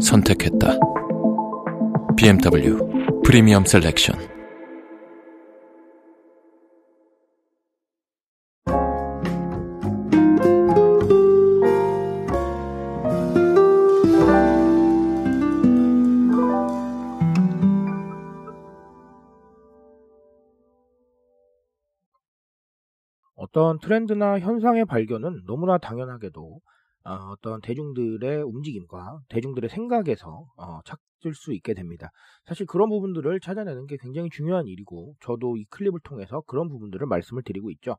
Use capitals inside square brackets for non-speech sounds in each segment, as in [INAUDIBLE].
선택했다. BMW 프리미엄 셀렉션 어떤 트렌드나 현상의 발견은 너무나 당연하게도 어, 어떤 대중들의 움직임과 대중들의 생각에서 어, 찾을 수 있게 됩니다. 사실 그런 부분들을 찾아내는 게 굉장히 중요한 일이고 저도 이 클립을 통해서 그런 부분들을 말씀을 드리고 있죠.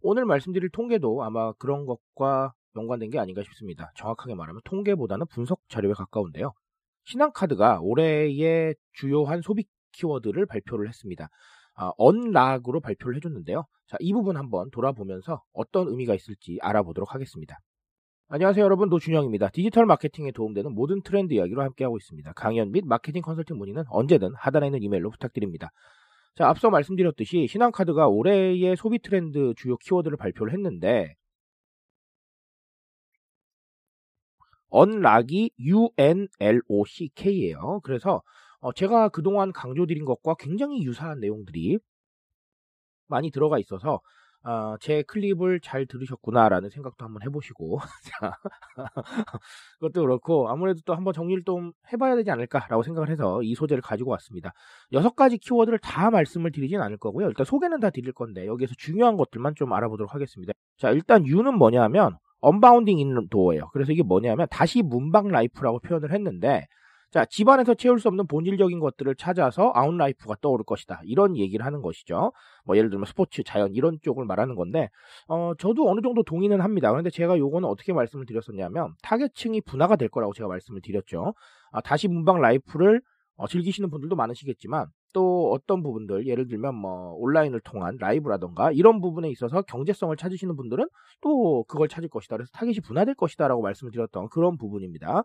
오늘 말씀드릴 통계도 아마 그런 것과 연관된 게 아닌가 싶습니다. 정확하게 말하면 통계보다는 분석 자료에 가까운데요. 신한카드가 올해의 주요한 소비 키워드를 발표를 했습니다. 아, unlock으로 발표를 해줬는데요. 자, 이 부분 한번 돌아보면서 어떤 의미가 있을지 알아보도록 하겠습니다. 안녕하세요 여러분 노준영입니다. 디지털 마케팅에 도움되는 모든 트렌드 이야기로 함께하고 있습니다. 강연 및 마케팅 컨설팅 문의는 언제든 하단에 있는 이메일로 부탁드립니다. 자 앞서 말씀드렸듯이 신한카드가 올해의 소비 트렌드 주요 키워드를 발표를 했는데 unlock이 UNLOCK예요. 그래서 어, 제가 그동안 강조드린 것과 굉장히 유사한 내용들이 많이 들어가 있어서 어, 제 클립을 잘 들으셨구나라는 생각도 한번 해보시고 [LAUGHS] 자, 그것도 그렇고 아무래도 또 한번 정리를 좀 해봐야 되지 않을까라고 생각을 해서 이 소재를 가지고 왔습니다. 여섯 가지 키워드를 다 말씀을 드리진 않을 거고요. 일단 소개는 다 드릴 건데 여기에서 중요한 것들만 좀 알아보도록 하겠습니다. 자 일단 U는 뭐냐면 unbounding indoor예요. 그래서 이게 뭐냐면 다시 문밖 life라고 표현을 했는데 자, 집안에서 채울 수 없는 본질적인 것들을 찾아서 out life가 떠오를 것이다. 이런 얘기를 하는 것이죠. 뭐 예를 들면 스포츠, 자연 이런 쪽을 말하는 건데 어, 저도 어느 정도 동의는 합니다. 그런데 제가 요거는 어떻게 말씀을 드렸었냐면 타겟층이 분화가 될 거라고 제가 말씀을 드렸죠. 아, 다시 문밖 life를 어, 즐기시는 분들도 많으시겠지만 또 어떤 부분들 예를 들면 뭐 온라인을 통한 라이브라던가 이런 부분에 있어서 경제성을 찾으시는 분들은 또 그걸 찾을 것이다. 그래서 타겟이 분화될 것이다라고 말씀을 드렸던 그런 부분입니다.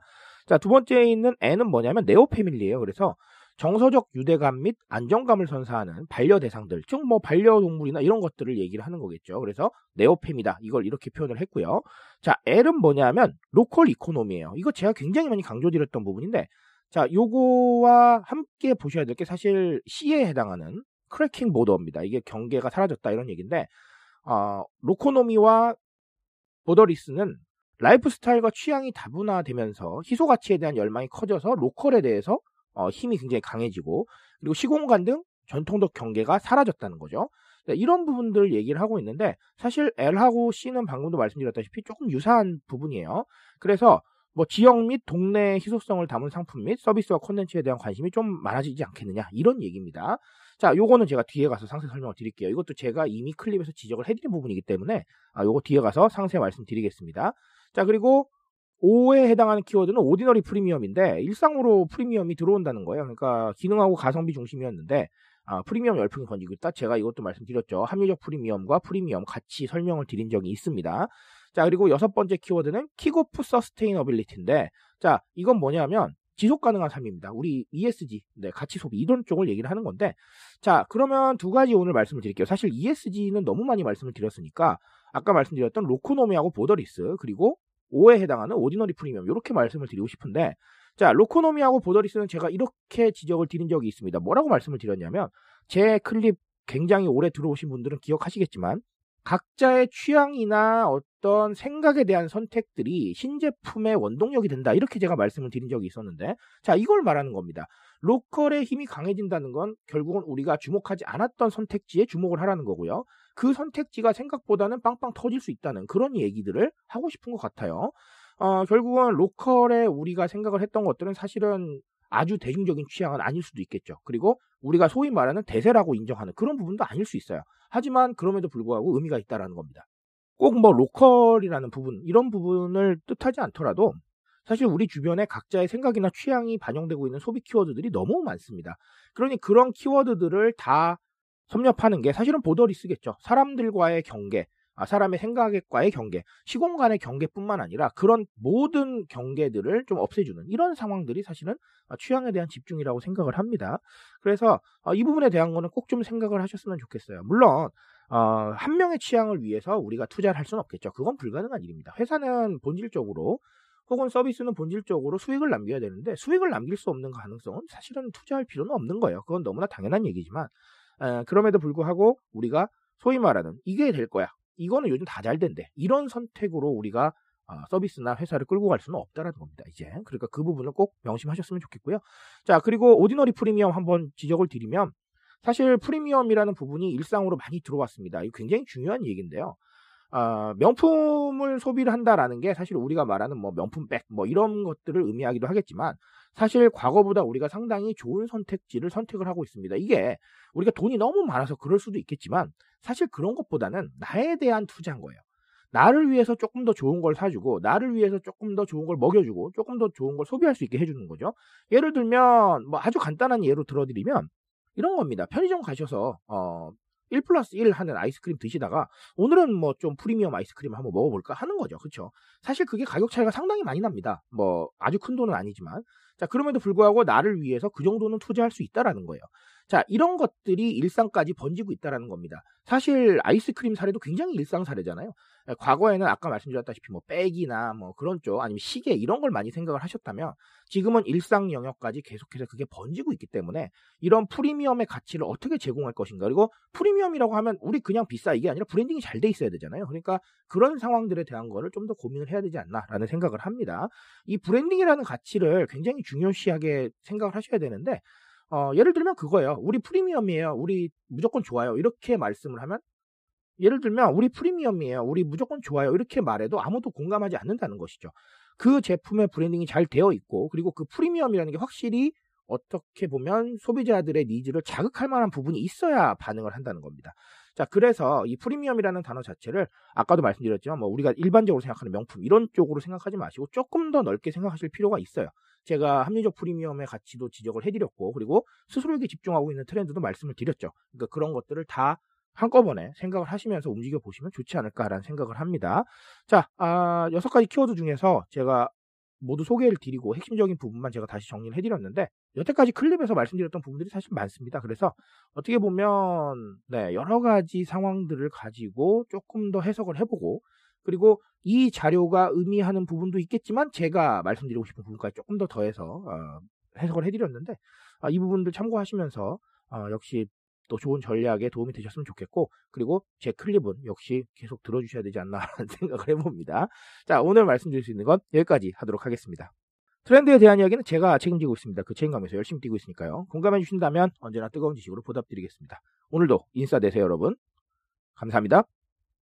자, 두 번째에 있는 N은 뭐냐면 neo family예요. 그래서 정서적 유대감 및 안정감을 선사하는 반려 대상들, 즉 뭐 반려동물이나 이런 것들을 얘기를 하는 거겠죠. 그래서 neo fam이다. 이걸 이렇게 표현을 했고요. 자, L은 뭐냐면 local economy예요. 이거 제가 굉장히 많이 강조드렸던 부분인데 자, 요거와 함께 보셔야 될 게 사실 C에 해당하는 cracking border입니다. 이게 경계가 사라졌다 이런 얘기인데 어, loconomy와 borderless는 라이프 스타일과 취향이 다분화되면서 희소 가치에 대한 열망이 커져서 로컬에 대해서 어, 힘이 굉장히 강해지고 그리고 시공간 등 전통적 경계가 사라졌다는 거죠. 네, 이런 부분들 얘기를 하고 있는데 사실 L하고 C는 방금도 말씀드렸다시피 조금 유사한 부분이에요. 그래서 뭐 지역 및 동네의 희소성을 담은 상품 및 서비스와 콘텐츠에 대한 관심이 좀 많아지지 않겠느냐 이런 얘기입니다. 자, 요거는 제가 뒤에 가서 상세 설명을 드릴게요. 이것도 제가 이미 클립에서 지적을 해드린 부분이기 때문에 아, 요거 뒤에 가서 상세 말씀드리겠습니다. 자, 그리고 O에 해당하는 키워드는 ordinary premium인데 일상으로 프리미엄이 들어온다는 거예요. 그러니까 기능하고 가성비 중심이었는데 아, 프리미엄 열풍이 번지고 있다. 제가 이것도 말씀드렸죠. 합리적 프리미엄과 프리미엄 같이 설명을 드린 적이 있습니다. 자, 그리고 여섯 번째 키워드는 kick off sustainability인데, 자, 이건 뭐냐면, 지속 가능한 삶입니다. 우리 ESG, 네, 가치 소비, 이런 쪽을 얘기를 하는 건데, 자, 그러면 두 가지 오늘 말씀을 드릴게요. 사실 ESG는 너무 많이 말씀을 드렸으니까, 아까 말씀드렸던 로코노미하고 보더리스, 그리고 5에 해당하는 오디너리 프리미엄, 이렇게 말씀을 드리고 싶은데, 자, 로코노미하고 보더리스는 제가 이렇게 지적을 드린 적이 있습니다. 뭐라고 말씀을 드렸냐면, 제 클립 굉장히 오래 들어오신 분들은 기억하시겠지만, 각자의 취향이나 어떤 생각에 대한 선택들이 신제품의 원동력이 된다. 이렇게 제가 말씀을 드린 적이 있었는데, 자, 이걸 말하는 겁니다. 로컬의 힘이 강해진다는 건 결국은 우리가 주목하지 않았던 선택지에 주목을 하라는 거고요. 그 선택지가 생각보다는 빵빵 터질 수 있다는 그런 얘기들을 하고 싶은 것 같아요. 어, 결국은 로컬에 우리가 생각을 했던 것들은 사실은 아주 대중적인 취향은 아닐 수도 있겠죠. 그리고 우리가 소위 말하는 대세라고 인정하는 그런 부분도 아닐 수 있어요. 하지만 그럼에도 불구하고 의미가 있다라는 겁니다. 꼭 뭐 로컬이라는 부분 이런 부분을 뜻하지 않더라도 사실 우리 주변에 각자의 생각이나 취향이 반영되고 있는 소비 키워드들이 너무 많습니다. 그러니 그런 키워드들을 다 섭렵하는 게 사실은 보더리스겠죠. 사람들과의 경계, 아, 사람의 생각과의 경계, 시공간의 경계뿐만 아니라 그런 모든 경계들을 좀 없애주는 이런 상황들이 사실은 취향에 대한 집중이라고 생각을 합니다. 그래서 어, 이 부분에 대한 거는 꼭 좀 생각을 하셨으면 좋겠어요. 물론 어, 한 명의 취향을 위해서 우리가 투자를 할 수는 없겠죠. 그건 불가능한 일입니다. 회사는 본질적으로 혹은 서비스는 본질적으로 수익을 남겨야 되는데 수익을 남길 수 없는 가능성은 사실은 투자할 필요는 없는 거예요. 그건 너무나 당연한 얘기지만 에, 그럼에도 불구하고 우리가 소위 말하는 이게 될 거야. 이거는 요즘 다 잘 된대. 이런 선택으로 우리가 어, 서비스나 회사를 끌고 갈 수는 없다라는 겁니다. 이제 그러니까 그 부분을 꼭 명심하셨으면 좋겠고요. 자 그리고 오디너리 프리미엄 한번 지적을 드리면 사실 프리미엄이라는 부분이 일상으로 많이 들어왔습니다. 이거 굉장히 중요한 얘기인데요. 어, 명품을 소비를 한다라는 게 사실 우리가 말하는 뭐 명품백 뭐 이런 것들을 의미하기도 하겠지만 사실 과거보다 우리가 상당히 좋은 선택지를 선택을 하고 있습니다. 이게 우리가 돈이 너무 많아서 그럴 수도 있겠지만 사실 그런 것보다는 나에 대한 투자인 거예요. 나를 위해서 조금 더 좋은 걸 사주고 나를 위해서 조금 더 좋은 걸 먹여주고 조금 더 좋은 걸 소비할 수 있게 해주는 거죠. 예를 들면 뭐 아주 간단한 예로 들어드리면 이런 겁니다. 편의점 가셔서 어, 1 플러스 1 하는 아이스크림 드시다가 오늘은 뭐 좀 프리미엄 아이스크림 한번 먹어볼까 하는 거죠. 그쵸? 사실 그게 가격 차이가 상당히 많이 납니다. 뭐 아주 큰 돈은 아니지만 자 그럼에도 불구하고 나를 위해서 그 정도는 투자할 수 있다라는 거예요. 자 이런 것들이 일상까지 번지고 있다라는 겁니다. 사실 아이스크림 사례도 굉장히 일상 사례잖아요. 예, 과거에는 아까 말씀드렸다시피 뭐 백이나 뭐 그런 쪽 아니면 시계 이런 걸 많이 생각을 하셨다면 지금은 일상 영역까지 계속해서 그게 번지고 있기 때문에 이런 프리미엄의 가치를 어떻게 제공할 것인가 그리고 프리미엄이라고 하면 우리 그냥 비싸 이게 아니라 branding이 잘 돼 있어야 되잖아요. 그러니까 그런 상황들에 대한 거를 좀 더 고민을 해야 되지 않나라는 생각을 합니다. 이 branding이라는 가치를 굉장히 중요시하게 생각을 하셔야 되는데 어, 예를 들면 그거예요. 우리 프리미엄이에요. 우리 무조건 좋아요. 이렇게 말씀을 하면 예를 들면 우리 프리미엄이에요. 우리 무조건 좋아요. 이렇게 말해도 아무도 공감하지 않는다는 것이죠. 그 제품의 branding이 잘 되어 있고 그리고 그 프리미엄이라는 게 확실히 어떻게 보면 소비자들의 needs를 자극할 만한 부분이 있어야 반응을 한다는 겁니다. 자, 그래서 이 프리미엄이라는 단어 자체를 아까도 말씀드렸지만 뭐 우리가 일반적으로 생각하는 명품 이런 쪽으로 생각하지 마시고 조금 더 넓게 생각하실 필요가 있어요. 제가 합리적 프리미엄의 가치도 지적을 해드렸고 그리고 스스로에게 집중하고 있는 트렌드도 말씀을 드렸죠. 그러니까 그런 것들을 다 한꺼번에 생각을 하시면서 움직여 보시면 좋지 않을까라는 생각을 합니다. 자, 아, 여섯 가지 키워드 중에서 제가 모두 소개를 드리고 핵심적인 부분만 제가 다시 정리를 해드렸는데 여태까지 클립에서 말씀드렸던 부분들이 사실 많습니다. 그래서 어떻게 보면 네, 여러 가지 상황들을 가지고 조금 더 해석을 해보고 그리고 이 자료가 의미하는 부분도 있겠지만 제가 말씀드리고 싶은 부분까지 조금 더 더해서 어, 해석을 해드렸는데 아, 이 부분들 참고하시면서 어, 역시 또 좋은 전략에 도움이 되셨으면 좋겠고 그리고 제 클립은 역시 계속 들어주셔야 되지 않나라는 [LAUGHS] 생각을 해봅니다. 자 오늘 말씀드릴 수 있는 건 여기까지 하도록 하겠습니다. 트렌드에 대한 이야기는 제가 책임지고 있습니다. 그 책임감에서 열심히 뛰고 있으니까요. 공감해 주신다면 언제나 뜨거운 지식으로 보답드리겠습니다. 오늘도 인싸 되세요 여러분. 감사합니다.